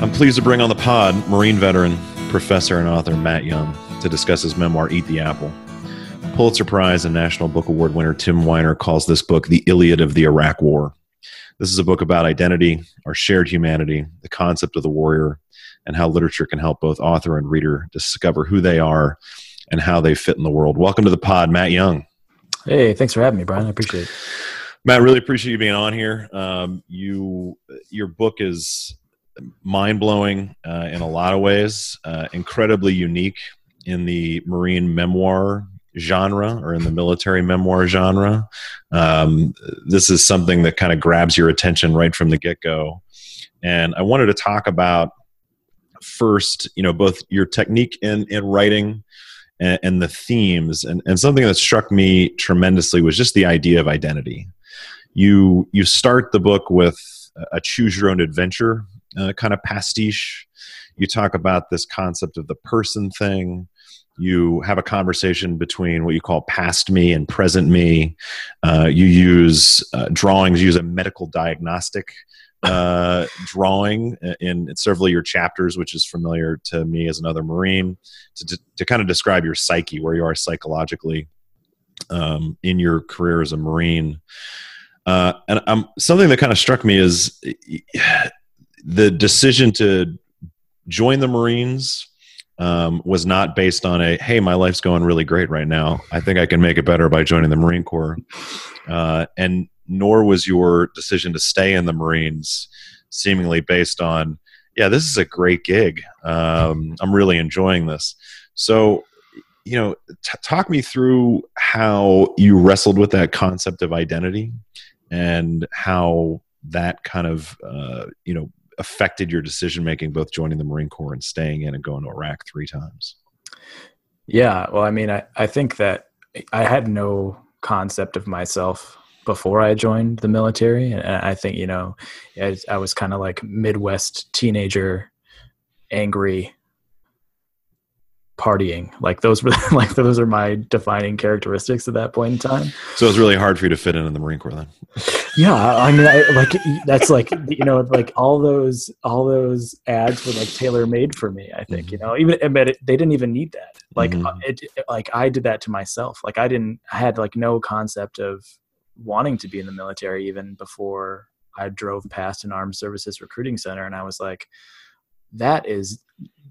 I'm pleased to bring on the pod Marine veteran, professor, and author Matt Young to discuss his memoir, Eat the Apple. Pulitzer Prize and National Book Award winner Tim Weiner calls this book the Iliad of the Iraq War. This is a book about identity, our shared humanity, the concept of the warrior, and how literature can help both author and reader discover who they are and how they fit in the world. Welcome to the pod, Matt Young. Hey, thanks for having me, Brian. I appreciate it. Matt, really appreciate you being on here. Um, you, your book is mind blowing uh, in a lot of ways, uh, incredibly unique in the marine memoir genre or in the military memoir genre. Um, this is something that kind of grabs your attention right from the get go. And I wanted to talk about first, you know, both your technique in, in writing and, and the themes. And, and something that struck me tremendously was just the idea of identity. You, you start the book with a choose your own adventure uh, kind of pastiche. You talk about this concept of the person thing. You have a conversation between what you call past me and present me. Uh, you use uh, drawings, use a medical diagnostic uh, drawing in, in, several of your chapters, which is familiar to me as another Marine, to, to, to kind of describe your psyche, where you are psychologically um, in your career as a Marine. Uh, and um, something that kind of struck me is the decision to join the Marines um, was not based on a hey, my life's going really great right now. I think I can make it better by joining the Marine Corps, uh, and nor was your decision to stay in the Marines seemingly based on yeah, this is a great gig. Um, I'm really enjoying this. So, you know, t- talk me through how you wrestled with that concept of identity and how that kind of uh, you know affected your decision making, both joining the Marine Corps and staying in and going to Iraq three times? Yeah, well, I mean, I, I think that I had no concept of myself before I joined the military. And I think, you know, I, I was kind of like Midwest teenager, angry, partying. Like those were like those are my defining characteristics at that point in time. So it was really hard for you to fit in in the Marine Corps then. Yeah, I mean, I, like that's like you know, like all those all those ads were like tailor made for me. I think mm-hmm. you know, even it, they didn't even need that. Like mm-hmm. Uh, it, like I did that to myself. Like I didn't, I had like no concept of wanting to be in the military even before I drove past an armed services recruiting center, and I was like, that is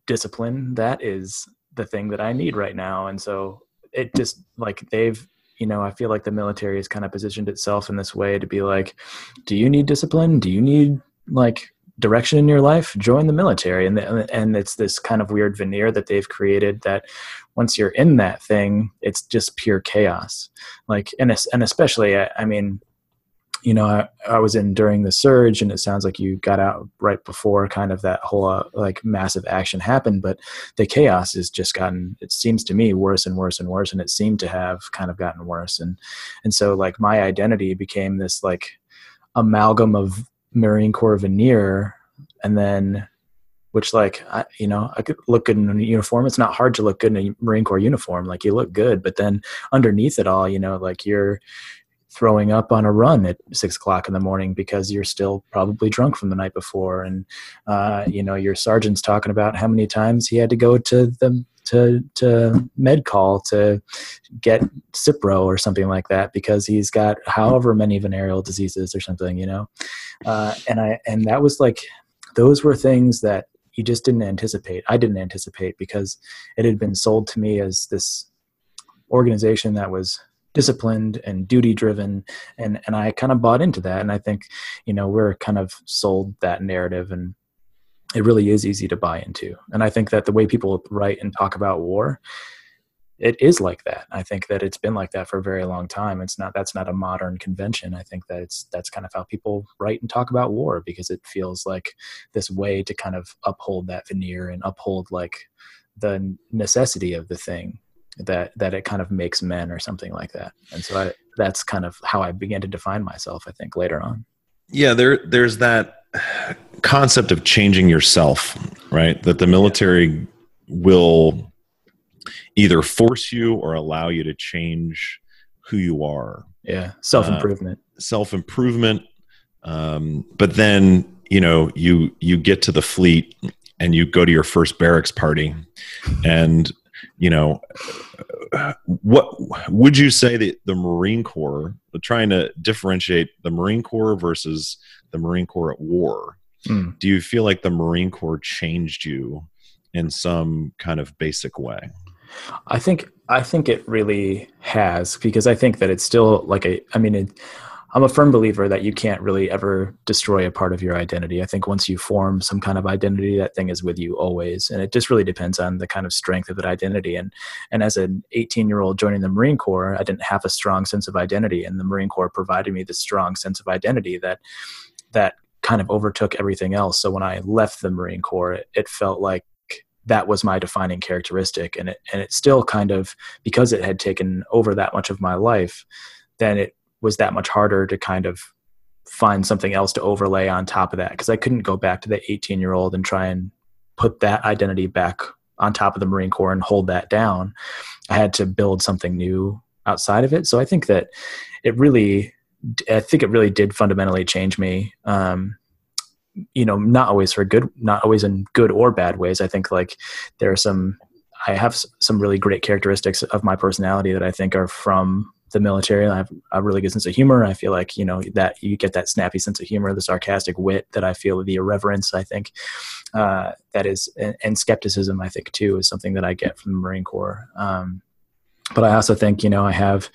discipline. That is the thing that I need right now. And so it just like they've, you know, I feel like the military has kind of positioned itself in this way to be like, do you need discipline? Do you need like direction in your life? Join the military. And, the, and it's this kind of weird veneer that they've created that once you're in that thing, it's just pure chaos. Like, and, and especially, I, I mean, you know, I, I, was in during the surge, and it sounds like you got out right before kind of that whole uh, like massive action happened. But the chaos has just gotten, it seems to me, worse and worse and worse, and it seemed to have kind of gotten worse. And and so like my identity became this like amalgam of Marine Corps veneer, and then which like I, you know I could look good in a uniform. It's not hard to look good in a Marine Corps uniform. Like you look good, but then underneath it all, you know, like you're throwing up on a run at six o'clock in the morning because you're still probably drunk from the night before. And uh, you know your sergeant's talking about how many times he had to go to the to to med call to get cipro or something like that because he's got however many venereal diseases or something you know? Uh, and i and that was like those were things that you just didn't anticipate. I didn't anticipate because it had been sold to me as this organization that was disciplined and duty driven and and I kind of bought into that and I think you know we're kind of sold that narrative and it really is easy to buy into. And I think that the way people write and talk about war it is like that. I think that it's been like that for a very long time. It's not that's not a modern convention. I think that it's that's kind of how people write and talk about war because it feels like this way to kind of uphold that veneer and uphold like the necessity of the thing that that it kind of makes men or something like that. And so I, that's kind of how i began to define myself i think later on. Yeah there there's that concept of changing yourself right? That the military will either force you or allow you to change who you are. Yeah self-improvement. Uh, self-improvement um, but then you know you you get to the fleet and you go to your first barracks party and you know what would you say that the marine corps trying to differentiate the marine corps versus the marine corps at war mm. do you feel like the marine corps changed you in some kind of basic way i think i think it really has because i think that it's still like a i mean it, I'm a firm believer that you can't really ever destroy a part of your identity. I think once you form some kind of identity, that thing is with you always, and it just really depends on the kind of strength of that identity. And and as an 18 year old joining the Marine Corps, I didn't have a strong sense of identity, and the Marine Corps provided me this strong sense of identity that that kind of overtook everything else. So when I left the Marine Corps, it, it felt like that was my defining characteristic, and it and it still kind of because it had taken over that much of my life, then it was that much harder to kind of find something else to overlay on top of that because I couldn't go back to the 18 year old and try and put that identity back on top of the Marine Corps and hold that down. I had to build something new outside of it. So I think that it really, I think it really did fundamentally change me. Um, you know, not always for good, not always in good or bad ways. I think like there are some, I have some really great characteristics of my personality that I think are from the military. I have a really good sense of humor. I feel like you know that you get that snappy sense of humor, the sarcastic wit that I feel, the irreverence. I think uh, that is, and, and, skepticism. I think too is something that I get from the Marine Corps. Um, but I also think you know I have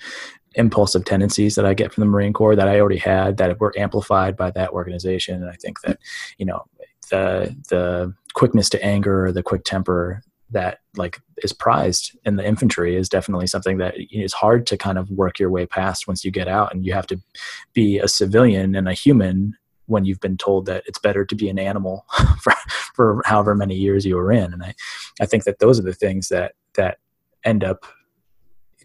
impulsive tendencies that I get from the Marine Corps that I already had that were amplified by that organization. And I think that you know the the quickness to anger, the quick temper that like is prized in the infantry is definitely something that is hard to kind of work your way past once you get out and you have to be a civilian and a human when you've been told that it's better to be an animal for, for however many years you were in. And I, I think that those are the things that that end up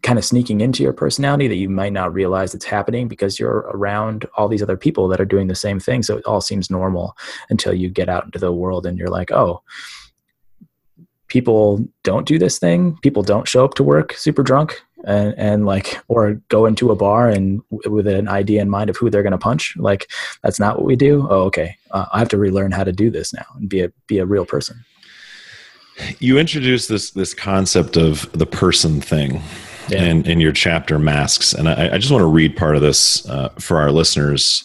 kind of sneaking into your personality that you might not realize it's happening because you're around all these other people that are doing the same thing. So it all seems normal until you get out into the world and you're like oh people don't do this thing. People don't show up to work super drunk and, and like, or go into a bar and with an idea in mind of who they're going to punch. Like, that's not what we do. Oh, okay. Uh, I have to relearn how to do this now and be a, be a real person. You introduced this, this concept of the person thing yeah. in, in your chapter masks. And I, I just want to read part of this uh, for our listeners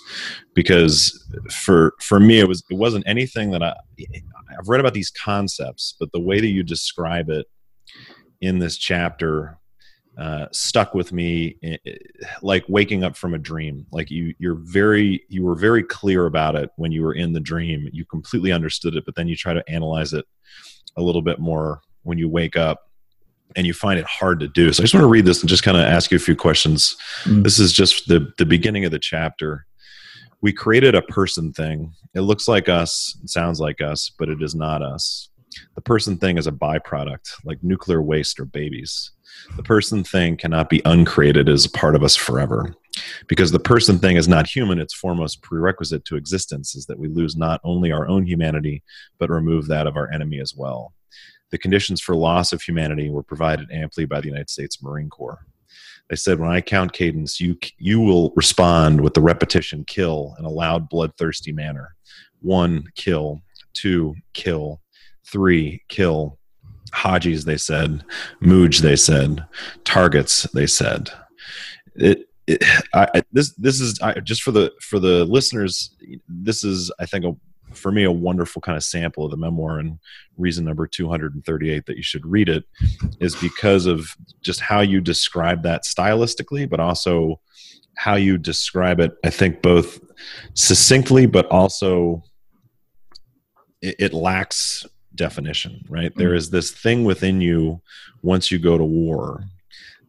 because for, for me, it was, it wasn't anything that I, I've read about these concepts, but the way that you describe it in this chapter uh, stuck with me eh, eh, like waking up from a dream. Like you you're very you were very clear about it when you were in the dream. You completely understood it but then you try to analyze it a little bit more when you wake up and you find it hard to do. So i just want to read this and just kind of ask you a few questions. Mm. this is just the the beginning of the chapter we created a person thing. It looks like us, it sounds like us, but it is not us. The person thing is a byproduct, like nuclear waste or babies. The person thing cannot be uncreated as a part of us forever. Because the person thing is not human, its foremost prerequisite to existence is that we lose not only our own humanity, but remove that of our enemy as well. The conditions for loss of humanity were provided amply by the United States Marine Corps. They said, when I count cadence, you you will respond with the repetition kill in a loud, bloodthirsty manner. One kill, two kill, three kill. Hajis, they said. Mooj, they said. Targets, they said. It, it I, this this is I, just for the for the listeners. This is I think a for me a wonderful kind of sample of the memoir and reason number 238 that you should read it is because of just how you describe that stylistically but also how you describe it i think both succinctly but also it, it lacks definition right mm-hmm. there is this thing within you once you go to war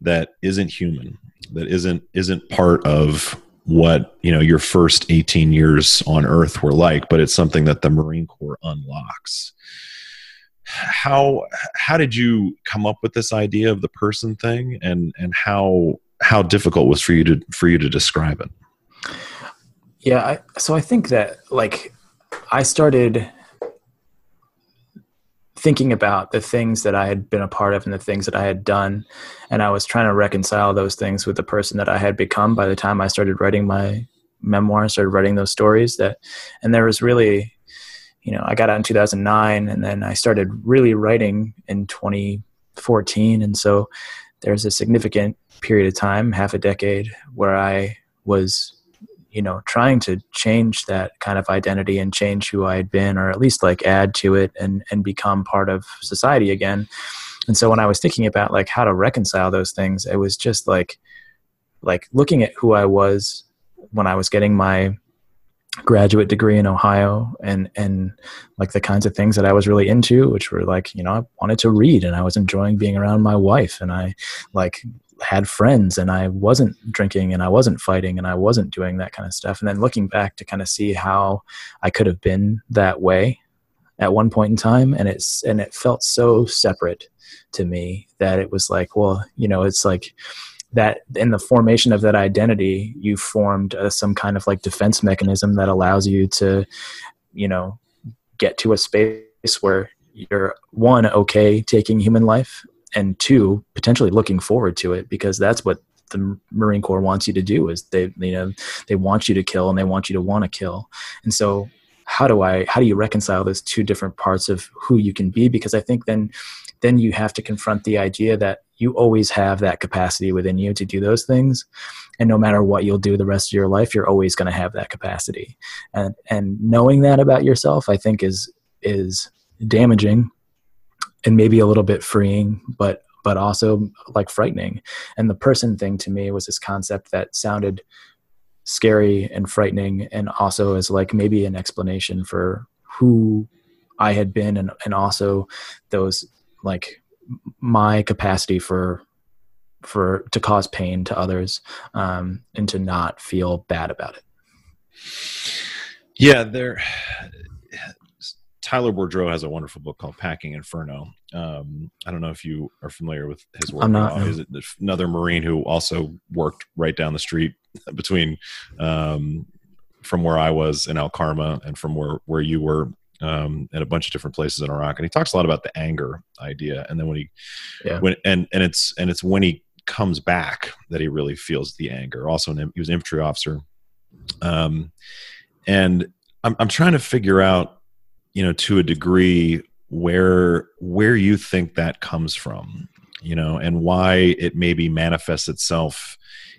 that isn't human that isn't isn't part of what you know your first 18 years on earth were like but it's something that the marine corps unlocks. How how did you come up with this idea of the person thing? And and how how difficult was for you to for you to describe it? Yeah I, so i think that like i started thinking about the things that I had been a part of and the things that I had done. And I was trying to reconcile those things with the person that I had become by the time I started writing my memoir and started writing those stories that and there was really you know i got out in 2009 and then i started really writing in 2014 and so there's a significant period of time half a decade where i was you know trying to change that kind of identity and change who i had been or at least like add to it and and become part of society again. And so when i was thinking about like how to reconcile those things it was just like like looking at who i was when i was getting my graduate degree in ohio and and like the kinds of things that i was really into which were like you know i wanted to read and i was enjoying being around my wife and i like had friends and I wasn't drinking and I wasn't fighting and I wasn't doing that kind of stuff. And then looking back to kind of see how I could have been that way at one point in time and it's and it felt so separate to me that it was like well you know it's like that in the formation of that identity you formed uh, some kind of like defense mechanism that allows you to you know get to a space where you're one okay taking human life and two potentially looking forward to it because that's what the marine corps wants you to do is they you know they want you to kill and they want you to want to kill. And so how do i how do you reconcile those two different parts of who you can be? Because i think then then you have to confront the idea that you always have that capacity within you to do those things. And no matter what you'll do the rest of your life you're always going to have that capacity. And and knowing that about yourself i think is is damaging and maybe a little bit freeing, but but also like frightening. And the person thing to me was this concept that sounded scary and frightening, and also as like maybe an explanation for who I had been, and and also those like my capacity for for to cause pain to others um, and to not feel bad about it. Yeah, there Tyler Boudreau has a wonderful book called Packing Inferno. Um, I don't know if you are familiar with his work. I'm not. He's another Marine who also worked right down the street between um, from where I was in Al Karma and from where where you were um, at a bunch of different places in Iraq. And he talks a lot about the anger idea. And then when he yeah. when and and it's and it's when he comes back that he really feels the anger. Also, an, he was an infantry officer. Um, and I'm I'm trying to figure out you know to a degree where where you think that comes from you know and why it maybe manifests itself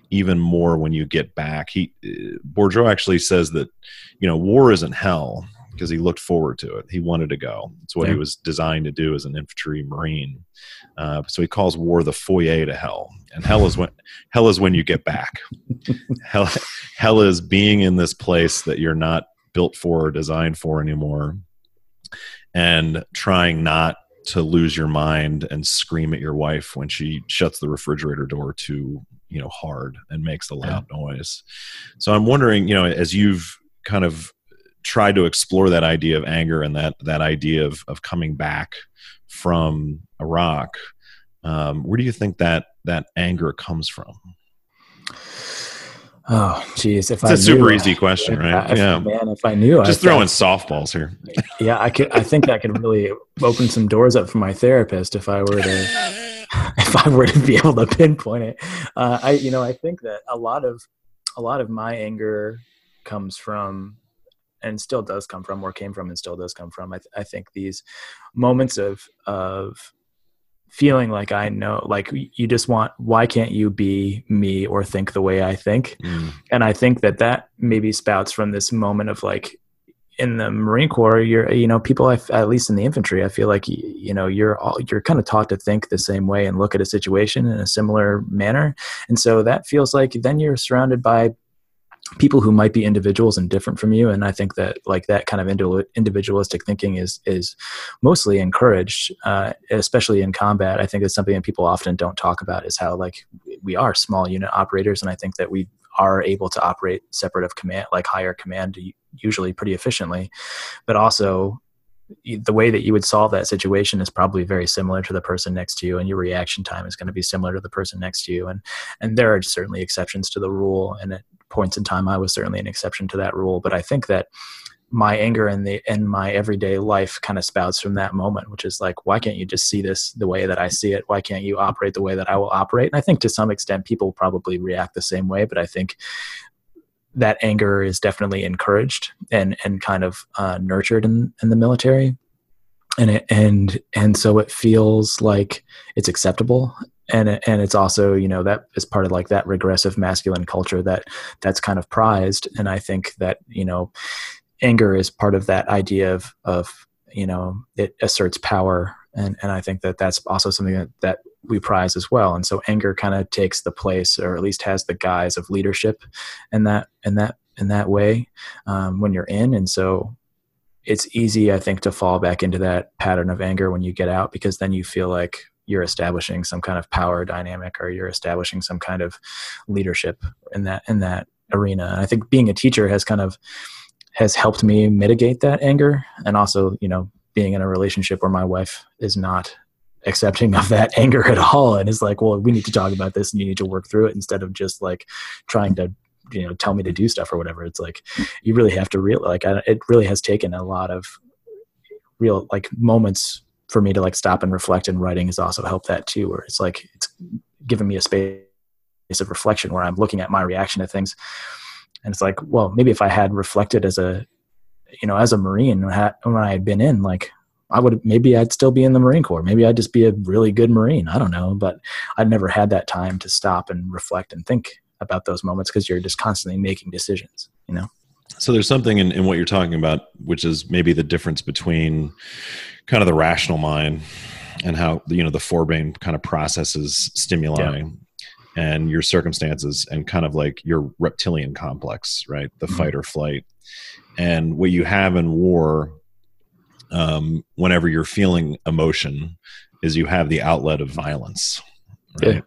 even more when you get back. He uh, boudreau actually says that you know war isn't hell because he looked forward to it. He wanted to go. It's what yeah. he was designed to do as an infantry marine. Uh, so he calls war the foyer to hell. And hell is when hell is when you get back. Hell, hell is being in this place that you're not built for or designed for anymore and trying not to lose your mind and scream at your wife when she shuts the refrigerator door too you know hard and makes a loud yeah. noise so i'm wondering you know as you've kind of tried to explore that idea of anger and that that idea of of coming back from iraq um, where do you think that that anger comes from Oh, geez! If it's I a super easy question, right? I, yeah, man. If I knew, just I, throwing softballs here. yeah, I could. I think that could really open some doors up for my therapist if I were to, if I were to be able to pinpoint it. Uh, I, you know, I think that a lot of, a lot of my anger comes from, and still does come from, or came from, and still does come from. I, th- I think these moments of of feeling like I know, like you just want, why can't you be me or think the way I think? Mm. And I think that that maybe spouts from this moment of like, in the Marine Corps, you're, you know, people, at least in the infantry, I feel like, you know, you're all, you're kind of taught to think the same way and look at a situation in a similar manner. And so that feels like then you're surrounded by people who might be individuals and different from you. And i think that like that kind of individualistic thinking is is mostly encouraged uh, especially in combat. I think it's something that people often don't talk about is how like we are small unit operators. And i think that we are able to operate separate of command like higher command usually pretty efficiently. But also the way that you would solve that situation is probably very similar to the person next to you. And your reaction time is going to be similar to the person next to you. And and there are certainly exceptions to the rule. And it, points in time, I was certainly an exception to that rule. But I think that my anger in the in my everyday life kind of spouts from that moment, which is like, why can't you just see this the way that I see it? Why can't you operate the way that I will operate? And I think to some extent, people probably react the same way. But I think that anger is definitely encouraged and and kind of uh, nurtured in in the military and it, and and so it feels like it's acceptable and and it's also you know that is part of like that regressive masculine culture that that's kind of prized. And i think that you know anger is part of that idea of of you know it asserts power. And and i think that that's also something that that we prize as well. And so anger kind of takes the place or at least has the guise of leadership in that in that in that way um, when you're in. And so it's easy i think to fall back into that pattern of anger when you get out because then you feel like you're establishing some kind of power dynamic or you're establishing some kind of leadership in that in that arena. And i think being a teacher has kind of has helped me mitigate that anger and also you know being in a relationship where my wife is not accepting of that anger at all and is like well we need to talk about this and you need to work through it instead of just like trying to you know tell me to do stuff or whatever. It's like you really have to real like I, it really has taken a lot of real like moments for me to like stop and reflect and writing has also helped that too where it's like it's given me a space of reflection where i'm looking at my reaction to things. And it's like well maybe if i had reflected as a you know as a marine when i had been in like i would maybe i'd still be in the marine corps. Maybe i'd just be a really good marine. I don't know. But i'd never had that time to stop and reflect and think about those moments because you're just constantly making decisions you know? So there's something in, in what you're talking about which is maybe the difference between kind of the rational mind and how you know the forebrain kind of processes stimuli yeah. and your circumstances and kind of like your reptilian complex right the mm-hmm. fight or flight and what you have in war um, whenever you're feeling emotion is you have the outlet of violence right yeah.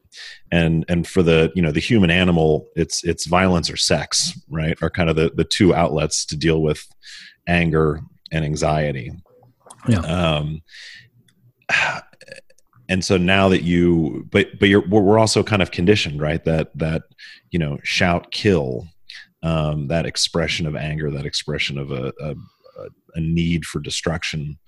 and and for the you know the human animal it's it's violence or sex right are kind of the the two outlets to deal with anger and anxiety yeah. Um, and so now that you, but but you're we're also kind of conditioned, right? That that you know, shout, kill, um, that expression of anger, that expression of a a, a need for destruction.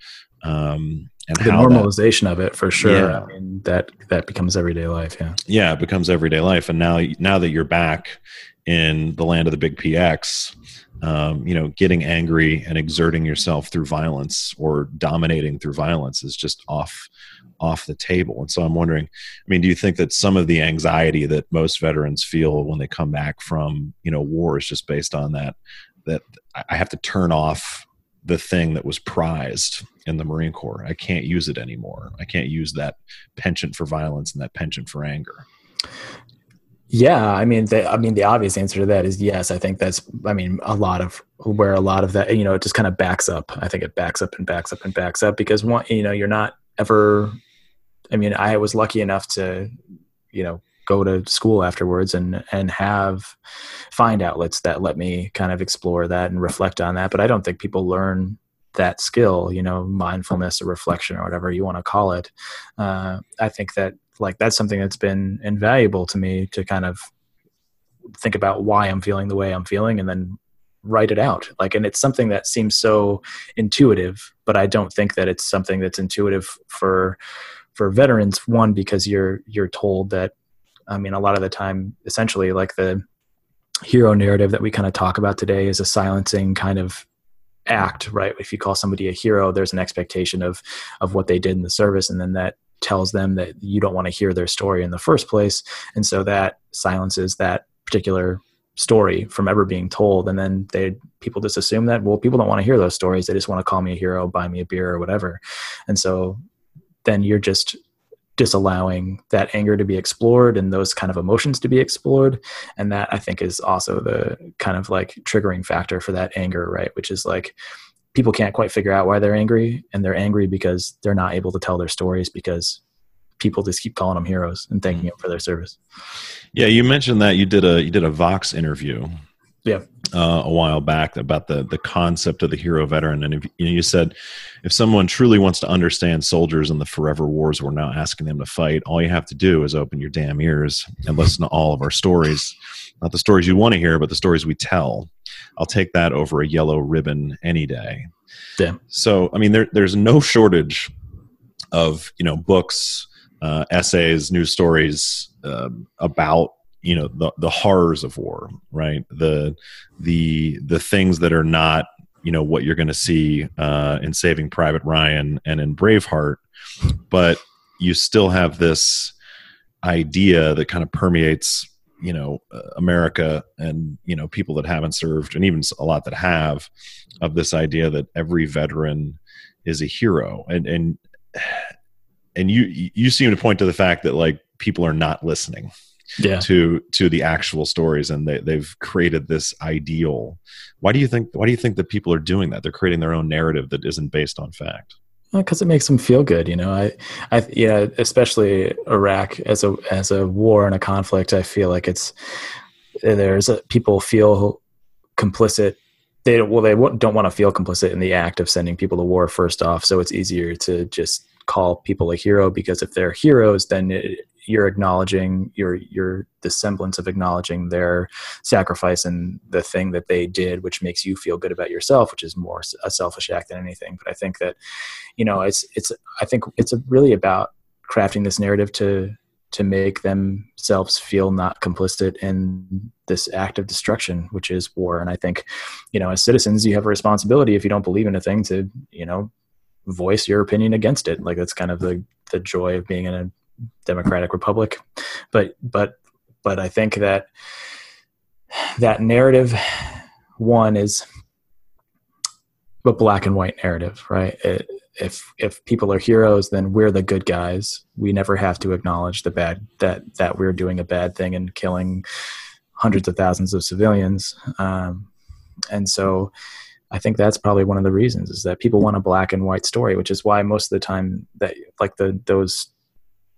Um, and the normalization that, of it for sure. Yeah. I mean, that that becomes everyday life. Yeah. Yeah, it becomes everyday life. And now now that you're back in the land of the big PX, um, you know, getting angry and exerting yourself through violence or dominating through violence is just off off the table. And so I'm wondering, I mean, do you think that some of the anxiety that most veterans feel when they come back from, you know, war is just based on that that I have to turn off the thing that was prized in the Marine Corps. I can't use it anymore. I can't use that penchant for violence and that penchant for anger. Yeah, I mean, the, I mean, the obvious answer to that is yes. I think that's, I mean, a lot of where a lot of that, you know, it just kind of backs up. I think it backs up and backs up and backs up because one, you know, you're not ever. I mean, I was lucky enough to, you know, go to school afterwards and and have find outlets that let me kind of explore that and reflect on that. But I don't think people learn that skill, you know, mindfulness or reflection or whatever you want to call it. Uh, I think that like that's something that's been invaluable to me to kind of think about why I'm feeling the way I'm feeling and then write it out. Like, and it's something that seems so intuitive, but I don't think that it's something that's intuitive for for veterans. One, because you're you're told that. I mean, a lot of the time, essentially, like the hero narrative that we kind of talk about today is a silencing kind of act right if you call somebody a hero there's an expectation of of what they did in the service and then that tells them that you don't want to hear their story in the first place and so that silences that particular story from ever being told and then they people just assume that well people don't want to hear those stories they just want to call me a hero buy me a beer or whatever. And so then you're just disallowing that anger to be explored and those kind of emotions to be explored and that i think is also the kind of like triggering factor for that anger right? Which is like people can't quite figure out why they're angry and they're angry because they're not able to tell their stories because people just keep calling them heroes and thanking them for their service. Yeah you mentioned that you did a you did a vox interview yeah. uh, a while back about the the concept of the hero veteran. And if, you, know, you said if someone truly wants to understand soldiers and the forever wars we're now asking them to fight. All you have to do is open your damn ears and listen to all of our stories. Not the stories you want to hear but the stories we tell I'll take that over a yellow ribbon any day. Yeah. So, I mean, there, there's no shortage of you know books, uh, essays, news stories um, about you know the the horrors of war right the the the things that are not you know what you're going to see uh, in Saving Private Ryan and in Braveheart, but you still have this idea that kind of permeates you know uh, America and you know people that haven't served and even a lot that have of this idea that every veteran is a hero. And and and you you seem to point to the fact that like people are not listening yeah. to to the actual stories and they, they've created this ideal. Why do you think why do you think that people are doing that? They're creating their own narrative that isn't based on fact because it makes them feel good you know? I i yeah especially iraq as a as a war and a conflict i feel like it's there's a, people feel complicit. They well they don't want to feel complicit in the act of sending people to war first off. So it's easier to just call people a hero because if they're heroes then it, you're acknowledging your your the semblance of acknowledging their sacrifice and the thing that they did which makes you feel good about yourself which is more a selfish act than anything. But i think that you know it's it's i think it's really about crafting this narrative to to make themselves feel not complicit in this act of destruction which is war. And i think you know as citizens you have a responsibility if you don't believe in a thing to you know voice your opinion against it. Like that's kind of the the joy of being in a democratic republic. But but but i think that that narrative one is a black and white narrative right? It, if if people are heroes then we're the good guys. We never have to acknowledge the bad that that we're doing a bad thing and killing hundreds of thousands of civilians. Um, and so I think that's probably one of the reasons is that people want a black and white story, which is why most of the time that like the those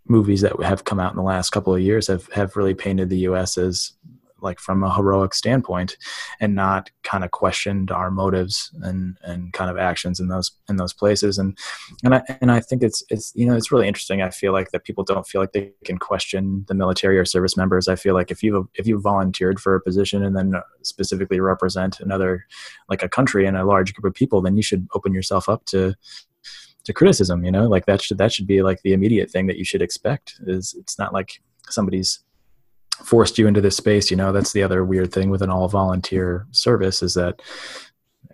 movies that have come out in the last couple of years have have really painted the U.S. as like from a heroic standpoint and not kind of questioned our motives and and kind of actions in those in those places and and I and I think it's it's you know it's really interesting I feel like that people don't feel like they can question the military or service members I feel like if you if you volunteered for a position and then specifically represent another like a country and a large group of people then you should open yourself up to to criticism you know like that should that should be like the immediate thing that you should expect is it's not like somebody's forced you into this space you know that's the other weird thing with an all volunteer service is that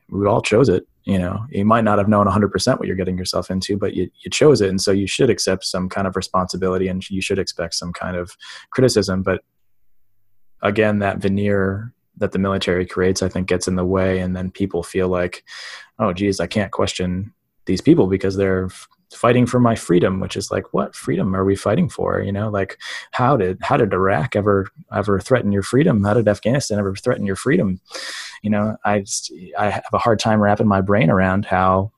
we all chose it you know. You might not have known 100% what you're getting yourself into but you, you chose it and so you should accept some kind of responsibility and you should expect some kind of criticism but again that veneer that the military creates i think gets in the way and then people feel like oh geez i can't question these people because they're fighting for my freedom which is like what freedom are we fighting for? You know like how did how did iraq ever ever threaten your freedom? How did afghanistan ever threaten your freedom? You know i just i have a hard time wrapping my brain around how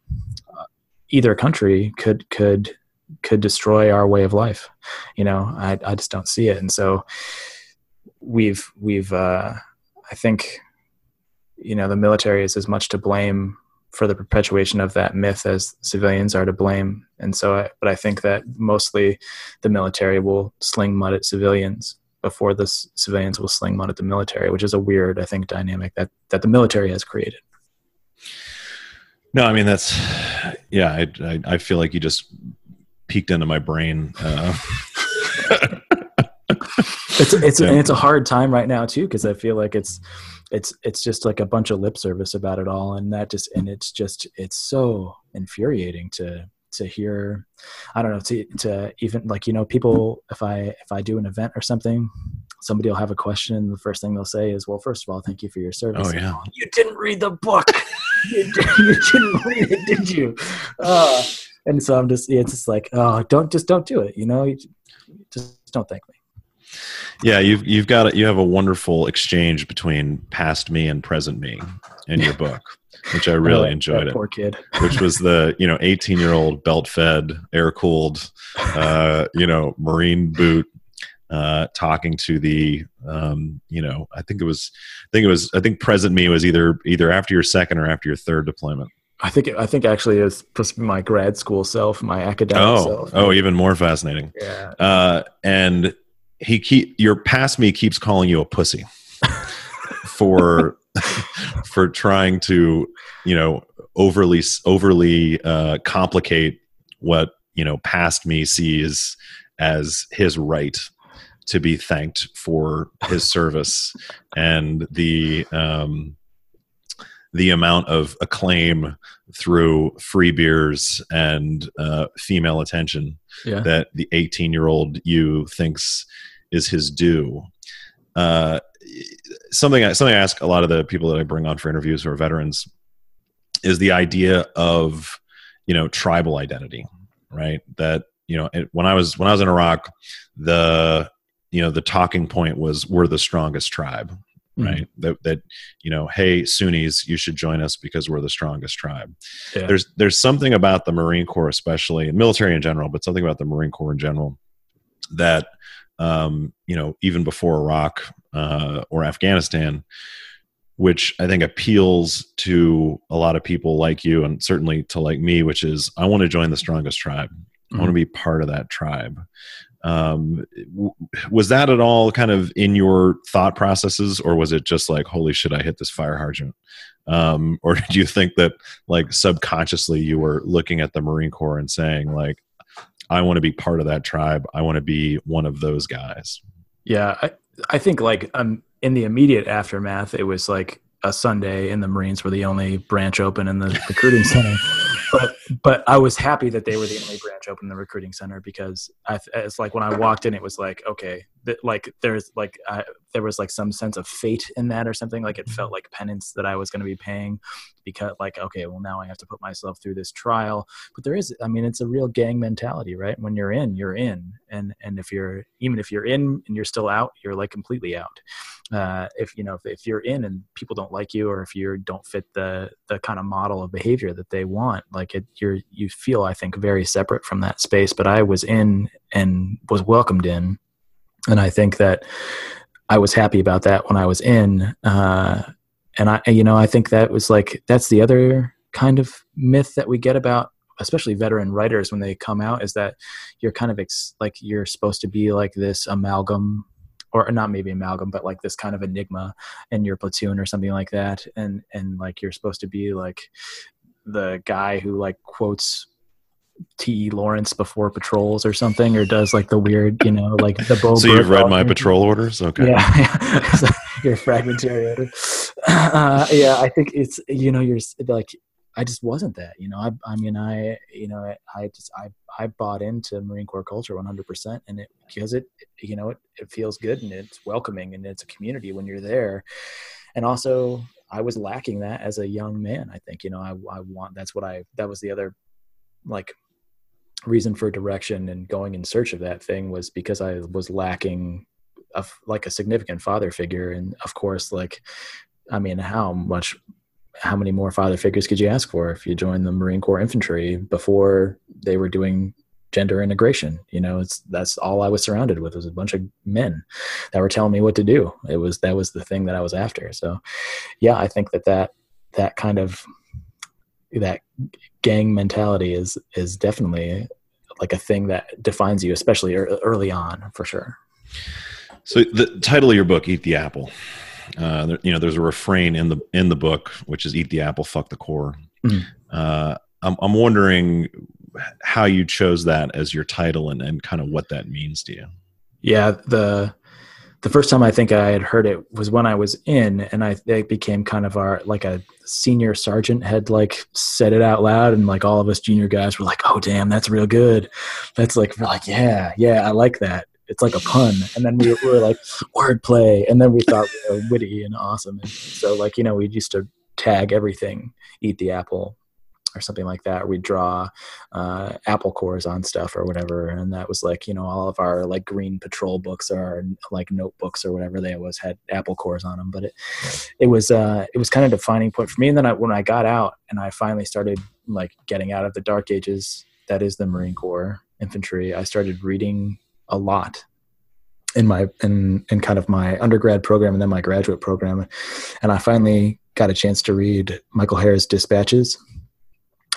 uh, either country could could could destroy our way of life. You know i i just don't see it. And so we've we've uh i think you know the military is as much to blame for the perpetuation of that myth as civilians are to blame. And so, I, but I think that mostly the military will sling mud at civilians before the civilians will sling mud at the military, which is a weird, I think, dynamic that that the military has created. No, I mean that's yeah. I I, I feel like you just peeked into my brain. Uh. it's it's yeah. and it's a hard time right now too because I feel like it's it's it's just like a bunch of lip service about it all and that just and it's just it's so infuriating to to hear i don't know to to even like you know people if i if i do an event or something somebody will have a question and the first thing they'll say is well first of all thank you for your service. Oh yeah. You didn't read the book. You, you, didn't read it did you? Uh, and so i'm just it's just like oh don't just don't do it you know? Just don't thank me yeah, you've you've got a, you have a wonderful exchange between past me and present me in your book, which I really oh, enjoyed. Poor kid. which was the you know eighteen year old belt fed, air cooled, uh, you know Marine boot. Uh, talking to the, um, you know, I think it was, I think it was, I think present me was either either after your second or after your third deployment. I think I think actually it was supposed to be my grad school self, my academic oh, self. Oh, even more fascinating. Yeah. Uh, and he keep your past me keeps calling you a pussy for for trying to you know overly overly uh, complicate what you know past me sees as his right to be thanked for his service and the um, the amount of acclaim through free beers and uh, female attention yeah. that the 18 year old you thinks is his due. Uh, something I, something I ask a lot of the people that I bring on for interviews who are veterans is the idea of you know tribal identity, right? That you know it, when I was when I was in Iraq, the you know the talking point was we're the strongest tribe, mm-hmm. right? Mm-hmm. That that you know, hey Sunnis, you should join us because we're the strongest tribe. Yeah. There's there's something about the Marine Corps, especially and military in general, but something about the Marine Corps in general that um, you know even before Iraq uh, or Afghanistan, which I think appeals to a lot of people like you and certainly to like me, which is I want to join the strongest tribe. Mm-hmm. I want to be part of that tribe. Um, w- was that at all kind of in your thought processes, or was it just like, holy shit, I hit this fire hydrant? Um, or did you think that like subconsciously you were looking at the Marine Corps and saying like, I want to be part of that tribe. I want to be one of those guys. Yeah, I, I think like um, in the immediate aftermath, it was like a Sunday, and the Marines were the only branch open in the recruiting center. But but I was happy that they were the only branch open in the recruiting center because I, it's like when I walked in, it was like okay, like there's like I, there was like some sense of fate in that or something. Like it felt like penance that I was going to be paying because like okay, well now I have to put myself through this trial. But there is, I mean, it's a real gang mentality, right? When you're in, you're in, and and if you're even if you're in and you're still out, you're like completely out uh, if you know if, if you're in and people don't like you or if you don't fit the the kind of model of behavior that they want like it you're you feel i think very separate from that space but i was in and was welcomed in and i think that i was happy about that when i was in uh, and i you know i think that was like that's the other kind of myth that we get about especially veteran writers when they come out is that you're kind of ex- like you're supposed to be like this amalgam or not maybe amalgam, but like this kind of enigma in your platoon or something like that. And, and like, you're supposed to be like the guy who like quotes T. E. Lawrence before patrols or something, or does like the weird, you know, like the Bo. so you've read my patrol orders, okay? Yeah, your fragmentary order. Uh, yeah, I think it's you know you're like I just wasn't that, you know. I, I mean, I, you know, I, I just, I, I bought into Marine Corps culture 100%, and it because it, you know, it, it feels good and it's welcoming and it's a community when you're there, and also I was lacking that as a young man. I think, you know, I, I want that's what I that was the other, like, reason for direction and going in search of that thing was because I was lacking of like a significant father figure, and of course, like, I mean, how much how many more father figures could you ask for if you joined the Marine Corps infantry before they were doing gender integration? You know, it's that's all I was surrounded with was a bunch of men that were telling me what to do. It was that was the thing that I was after. So, yeah, I think that that that kind of that gang mentality is is definitely like a thing that defines you, especially early on, for sure. So the title of your book, "Eat the Apple." Uh, there, you know, there's a refrain in the in the book which is "Eat the apple, fuck the core." Mm-hmm. Uh, I'm, I'm wondering how you chose that as your title and, and kind of what that means to you. Yeah, the the first time I think I had heard it was when I was in, and I it became kind of our like a senior sergeant had like said it out loud, and like all of us junior guys were like, "Oh, damn, that's real good." That's like we're like, "Yeah, yeah, I like that." it's like a pun and then we, we were like wordplay and then we thought we were witty and awesome and so like you know we used to tag everything eat the apple or something like that. We'd draw uh, apple cores on stuff or whatever, and that was like you know all of our like green patrol books or like notebooks or whatever they always had apple cores on them. But it it was uh, it was kind of defining point for me. And then I, when I got out and I finally started like getting out of the dark ages, that is the Marine Corps infantry. I started reading a lot in my in in kind of my undergrad program and then my graduate program and i finally got a chance to read michael Herr's dispatches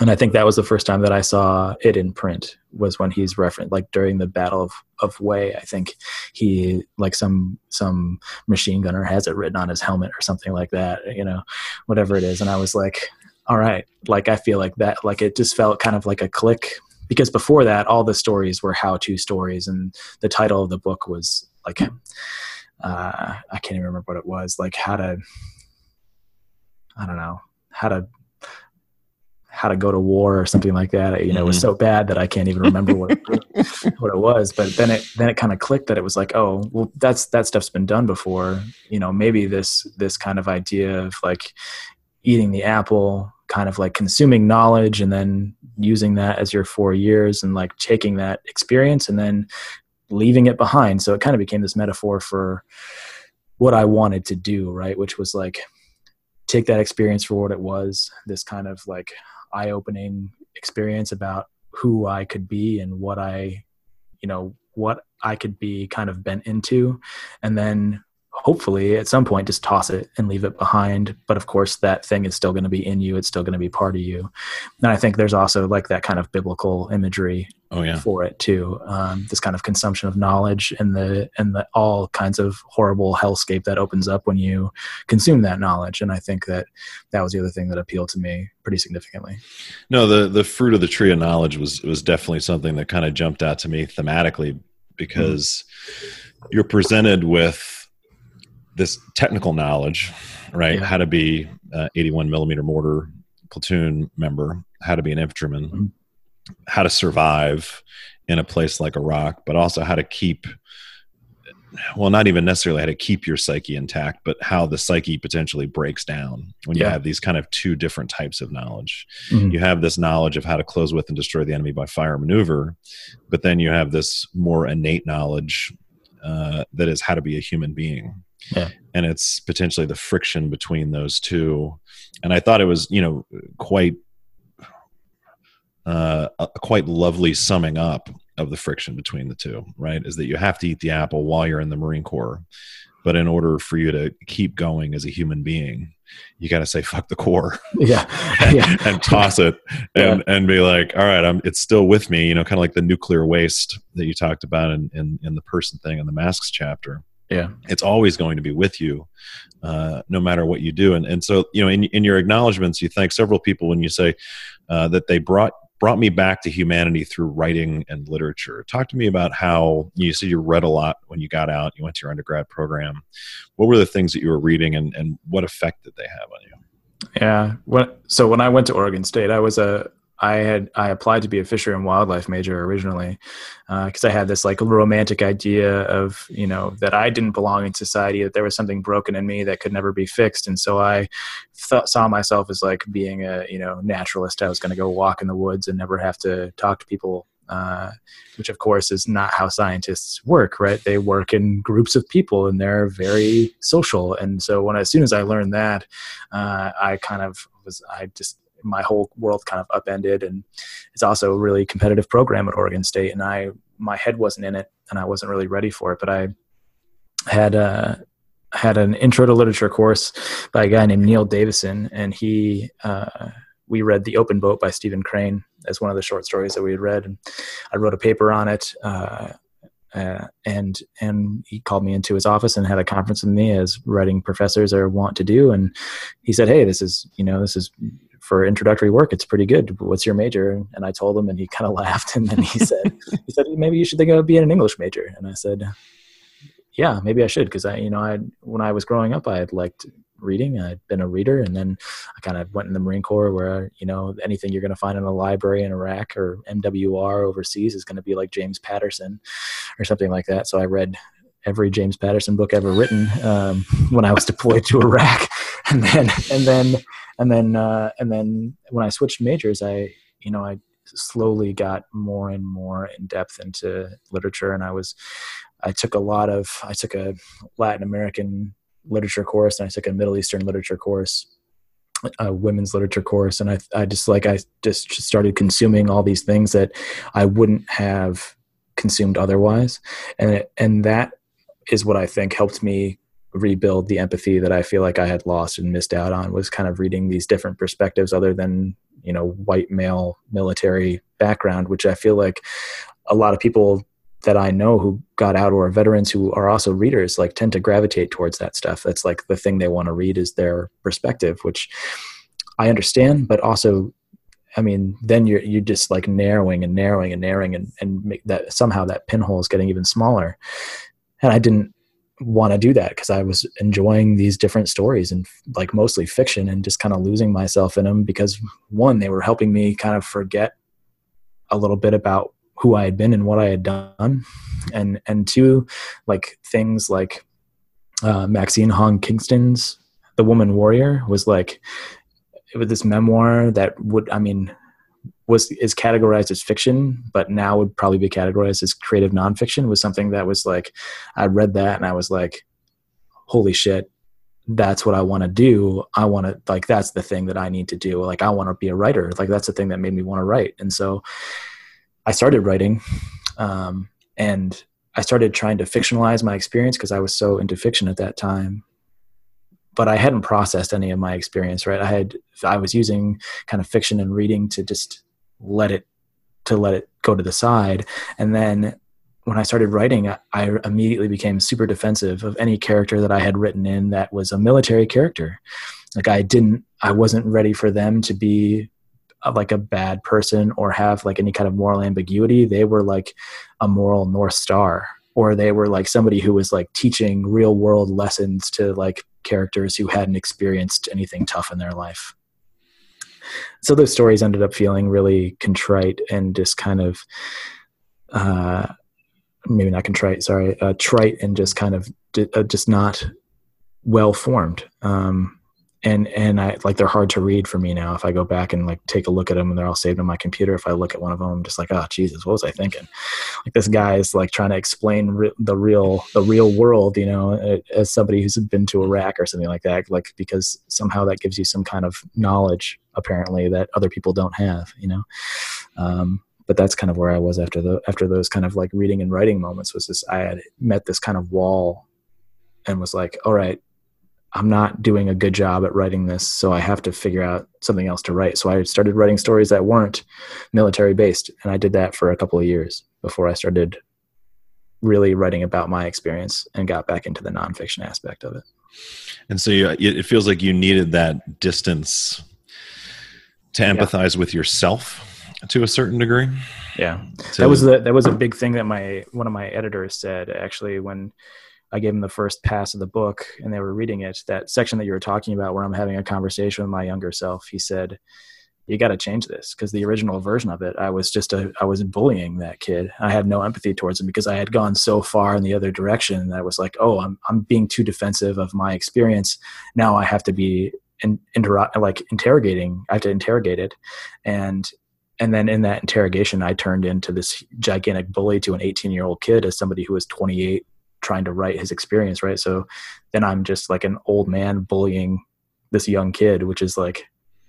and i think that was the first time that i saw it in print was when he's referenced like during the battle of of Hue i think he like some some machine gunner has it written on his helmet or something like that you know whatever it is. And i was like all right. Like i feel like that like it just felt kind of like a click. Because before that all the stories were how to stories and the title of the book was like uh, I can't even remember what it was, like how to I don't know how to how to go to war or something like that. You know, mm-hmm. it was mm-hmm. so bad that I can't even remember what it, what it was. But then it then it kind of clicked that it was like, oh, well, that's that stuff's been done before. You know, maybe this this kind of idea of like eating the apple, kind of like consuming knowledge and then using that as your four years and like taking that experience and then leaving it behind. So it kind of became this metaphor for what I wanted to do, right? Which was like take that experience for what it was, this kind of like eye opening experience about who I could be and what I, you know, what I could be kind of bent into. And then hopefully at some point just toss it and leave it behind. But of course that thing is still going to be in you. It's still going to be part of you. And i think there's also like that kind of biblical imagery oh, yeah. for it too. Um, this kind of consumption of knowledge and the and the all kinds of horrible hellscape that opens up when you consume that knowledge. And i think that that was the other thing that appealed to me pretty significantly. No the the fruit of the tree of knowledge was was definitely something that kind of jumped out to me thematically because mm-hmm. you're presented with this technical knowledge, right? Yeah. How to be 81 millimeter mortar platoon member, how to be an infantryman, mm-hmm. how to survive in a place like Iraq, but also how to keep well not even necessarily how to keep your psyche intact but how the psyche potentially breaks down when yeah. you have these kind of two different types of knowledge mm-hmm. you have this knowledge of how to close with and destroy the enemy by fire maneuver but then you have this more innate knowledge uh, that is how to be a human being yeah. and it's potentially the friction between those two and i thought it was you know quite uh, a quite lovely summing up of the friction between the two right is that you have to eat the apple while you're in the marine corps but in order for you to keep going as a human being you got to say fuck the corps yeah, yeah. and toss it and yeah. and be like all right i'm it's still with me you know kind of like the nuclear waste that you talked about in in, in the person thing in the masks chapter yeah. It's always going to be with you uh, no matter what you do. And and so you know in, in your acknowledgments you thank several people when you say uh, that they brought brought me back to humanity through writing and literature. Talk to me about how you said you read a lot when you got out you went to your undergrad program. What were the things that you were reading and, and what effect did they have on you? Yeah. What so when i went to oregon state i was a I had I applied to be a fishery and wildlife major originally because uh, I had this like romantic idea of you know that I didn't belong in society that there was something broken in me that could never be fixed. And so I th- saw myself as like being a you know naturalist. I was going to go walk in the woods and never have to talk to people uh, which of course is not how scientists work right? They work in groups of people and they're very social. And so when as soon as I learned that uh, I kind of was I just my whole world kind of upended. And it's also a really competitive program at Oregon State, and I my head wasn't in it, and I wasn't really ready for it. But I had a uh, had an intro to literature course by a guy named Neil Davison, and he uh, we read The Open Boat by Stephen Crane as one of the short stories that we had read, and I wrote a paper on it. Uh, uh, and and he called me into his office and had a conference with me as writing professors are wont to do and he said hey this is you know this is for introductory work, it's pretty good. What's your major? And I told him, and he kind of laughed. And then he said, he said, maybe you should think of being an English major. And I said, yeah, maybe I should. Cause I, you know, I, when I was growing up, I had liked reading. I'd been a reader. And then I kind of went in the Marine Corps where, you know, anything you're going to find in a library in Iraq or MWR overseas is going to be like James Patterson or something like that. So I read every James Patterson book ever written um, when I was deployed to Iraq, and then and then and then uh, and then when I switched majors, I you know I slowly got more and more in depth into literature, and I was I took a lot of I took a Latin American literature course, and I took a Middle Eastern literature course a women's literature course. And I, I just like I just started consuming all these things that I wouldn't have consumed otherwise. And it, and that is what I think helped me rebuild the empathy that I feel like I had lost and missed out on was kind of reading these different perspectives other than, you know, white male military background, which I feel like a lot of people that I know who got out or veterans who are also readers like tend to gravitate towards that stuff. That's like the thing they want to read is their perspective, which I understand, but also I mean, then you're you're just like narrowing and narrowing and narrowing and and make that somehow that pinhole is getting even smaller and I didn't want to do that because I was enjoying these different stories and like mostly fiction and just kind of losing myself in them because one, they were helping me kind of forget a little bit about who I had been and what I had done, and and two, like things like uh, Maxine Hong Kingston's The Woman Warrior was like it was this memoir that would I mean was is categorized as fiction, but now would probably be categorized as creative nonfiction. Was something that was like I read that and I was like, holy shit, that's what I want to do. I want to like that's the thing that I need to do. Like I want to be a writer. Like that's the thing that made me want to write. And so I started writing, um, and I started trying to fictionalize my experience because I was so into fiction at that time. But I hadn't processed any of my experience. Right, I had I was using kind of fiction and reading to just let it to let it go to the side, and then when I started writing, I immediately became super defensive of any character that I had written in that was a military character. Like I didn't, I wasn't ready for them to be uh, like a bad person or have like any kind of moral ambiguity. They were like a moral north star, or they were like somebody who was like teaching real world lessons to like characters who hadn't experienced anything tough in their life. So those stories ended up feeling really contrite and just kind of. Uh, maybe not contrite, sorry, uh, trite and just kind of uh, just not well formed. Um, and and I like they're hard to read for me now. If I go back and like take a look at them, and they're all saved on my computer. If I look at one of them, I'm just like, oh Jesus, what was I thinking? Like this guy is like trying to explain re- the real the real world, you know, as somebody who's been to Iraq or something like that. Like because somehow that gives you some kind of knowledge apparently that other people don't have, you know. Um, but that's kind of where I was after the after those kind of like reading and writing moments was this I had met this kind of wall and was like, all right, I'm not doing a good job at writing this, so I have to figure out something else to write. So I started writing stories that weren't military based, and I did that for a couple of years before I started really writing about my experience and got back into the nonfiction aspect of it. And so you, it feels like you needed that distance to empathize yeah. with yourself to a certain degree. Yeah, so, that was the that was a big thing that my one of my editors said actually when I gave him the first pass of the book and they were reading it. That section that you were talking about, where I'm having a conversation with my younger self, he said, "You got to change this because the original version of it, I was just a I was bullying that kid. I had no empathy towards him because I had gone so far in the other direction that I was like, oh, I'm I'm being too defensive of my experience. Now I have to be." In, inter- like interrogating i have to interrogate it and and then in that interrogation i turned into this gigantic bully to an 18 year old kid as somebody who was 28 trying to write his experience right? So then i'm just like an old man bullying this young kid which is like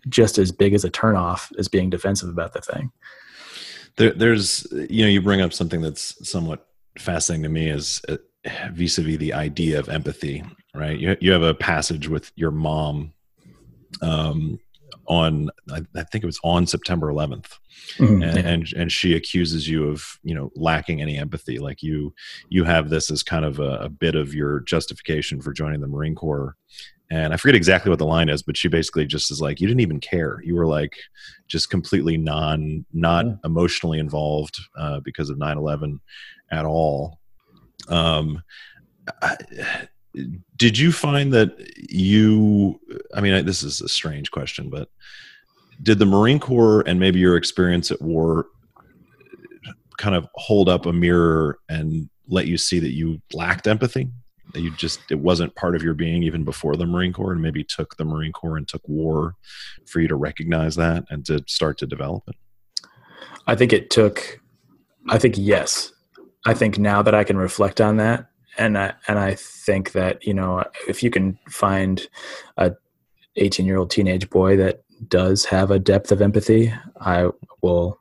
just as big as a turnoff as being defensive about the thing. There, there's you know you bring up something that's somewhat fascinating to me is uh, vis-a-vis the idea of empathy right? You, you have a passage with your mom um, on I, I, think it was on September 11th, mm-hmm, and, and, and she accuses you of you know lacking any empathy. Like you you have this as kind of a, a, bit of your justification for joining the Marine Corps. And I forget exactly what the line is, but she basically just is like, you didn't even care. You were like just completely non, not emotionally involved uh, because of 9/11 at all. Um, I, did you find that you i mean this is a strange question but did the marine corps and maybe your experience at war kind of hold up a mirror and let you see that you lacked empathy? That you just it wasn't part of your being even before the marine corps and maybe took the marine corps and took war for you to recognize that and to start to develop it? I think it took i think yes. I think now that i can reflect on that and I and I think that you know if you can find a 18 year old teenage boy that does have a depth of empathy, I will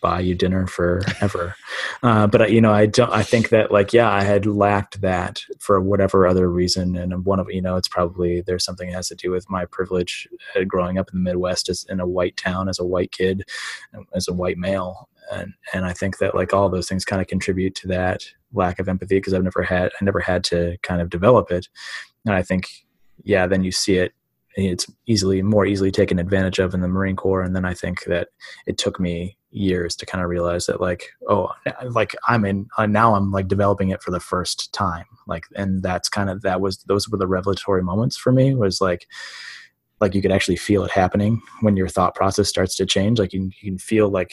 buy you dinner forever. uh, but you know, I don't. I think that like yeah, I had lacked that for whatever other reason, and one of you know, it's probably there's something that has to do with my privilege uh, growing up in the Midwest as in a white town as a white kid, as a white male, and and I think that like all those things kind of contribute to that lack of empathy because I've never had I never had to kind of develop it, and I think yeah, then you see it. It's easily more easily taken advantage of in the Marine Corps, and then I think that it took me years to kind of realize that like oh like i'm in uh, now i'm like developing it for the first time. Like and that's kind of that was those were the revelatory moments for me was like like you could actually feel it happening when your thought process starts to change. Like you, you can feel like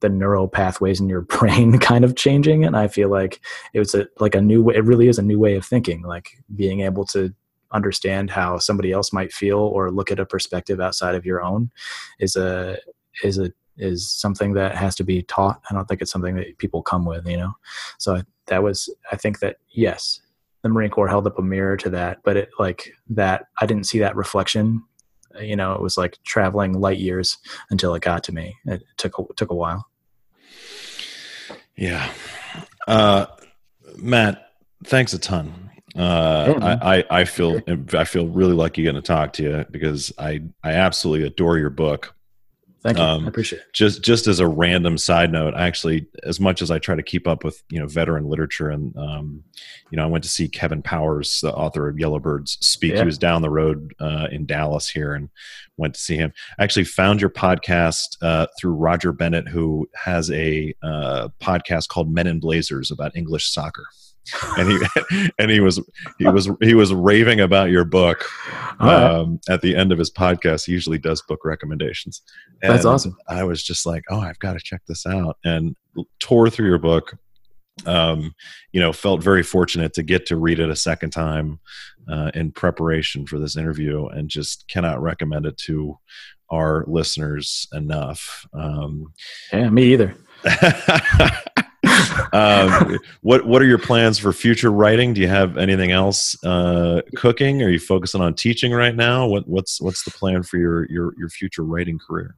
the neural pathways in your brain kind of changing and i feel like it was a like a new way it really is a new way of thinking like being able to understand how somebody else might feel or look at a perspective outside of your own is a is a is something that has to be taught. I don't think it's something that people come with, you know. So that was, I think that yes, the Marine Corps held up a mirror to that, but it like that I didn't see that reflection. You know, it was like traveling light years until it got to me. It took a, took a while. Yeah, uh, Matt, thanks a ton. Uh, yeah, I, I, I feel I feel really lucky getting to talk to you because I I absolutely adore your book. Thank you. Um, I appreciate it. Just just as a random side note, actually, as much as I try to keep up with you know veteran literature, and um, you know, I went to see Kevin Powers, the author of Yellowbirds, speak. Yeah. He was down the road uh, in Dallas here, and went to see him. I actually found your podcast uh, through Roger Bennett, who has a uh, podcast called Men in Blazers about English soccer and he and he was he was he was raving about your book um, at the end of his podcast. He usually does book recommendations. And That's awesome. I was just like, oh, I've got to check this out, and tore through your book. Um, you know, felt very fortunate to get to read it a second time uh, in preparation for this interview, and just cannot recommend it to our listeners enough. Um, yeah, me either. um, what What are your plans for future writing? Do you have anything else uh, cooking? Are you focusing on teaching right now? What What's What's the plan for your your your future writing career?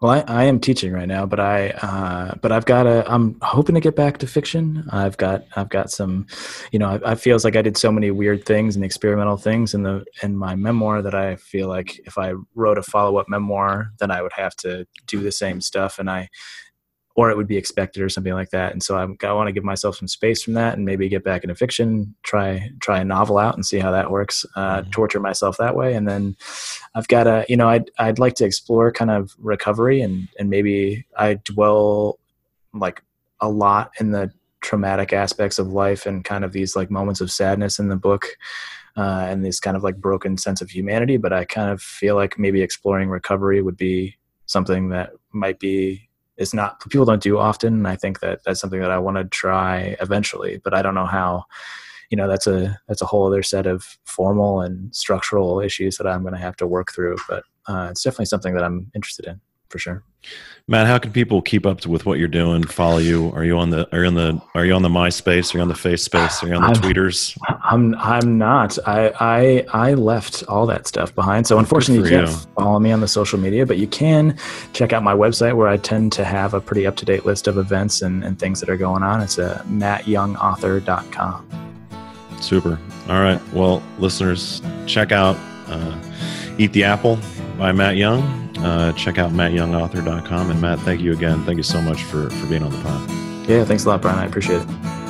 Well, I, I am teaching right now, but I uh, but I've got a. I'm hoping to get back to fiction. I've got I've got some, you know, I, I feels like I did so many weird things and experimental things in the in my memoir that I feel like if I wrote a follow up memoir, then I would have to do the same stuff, and I or it would be expected or something like that. And so I'm, I want to give myself some space from that and maybe get back into fiction, try try a novel out and see how that works. Uh, mm-hmm. Torture myself that way, and then I've got a you know I'd I'd like to explore kind of recovery and and maybe I dwell like a lot in the traumatic aspects of life and kind of these like moments of sadness in the book. Uh, and this kind of like broken sense of humanity, but I kind of feel like maybe exploring recovery would be something that might be is not people don't do often and i think that that's something that i want to try eventually but i don't know how you know that's a that's a whole other set of formal and structural issues that i'm going to have to work through but uh, it's definitely something that i'm interested in for sure. Matt, how can people keep up with what you're doing? Follow you? Are you on the are you on the are you on the MySpace? Are you on the Face Space? Are you on the I'm, Tweeters? I'm I'm not. I I I left all that stuff behind. So unfortunately, you can't you. follow me on the social media, but you can check out my website where I tend to have a pretty up to date list of events and, and things that are going on. It's a mattyoungauthor.com. Super. All right. Well, listeners, check out uh, Eat the Apple by Matt Young. Uh, check out mattyoungauthor.com. And Matt, thank you again. Thank you so much for, for being on the pod. Yeah, thanks a lot, Brian. I appreciate it.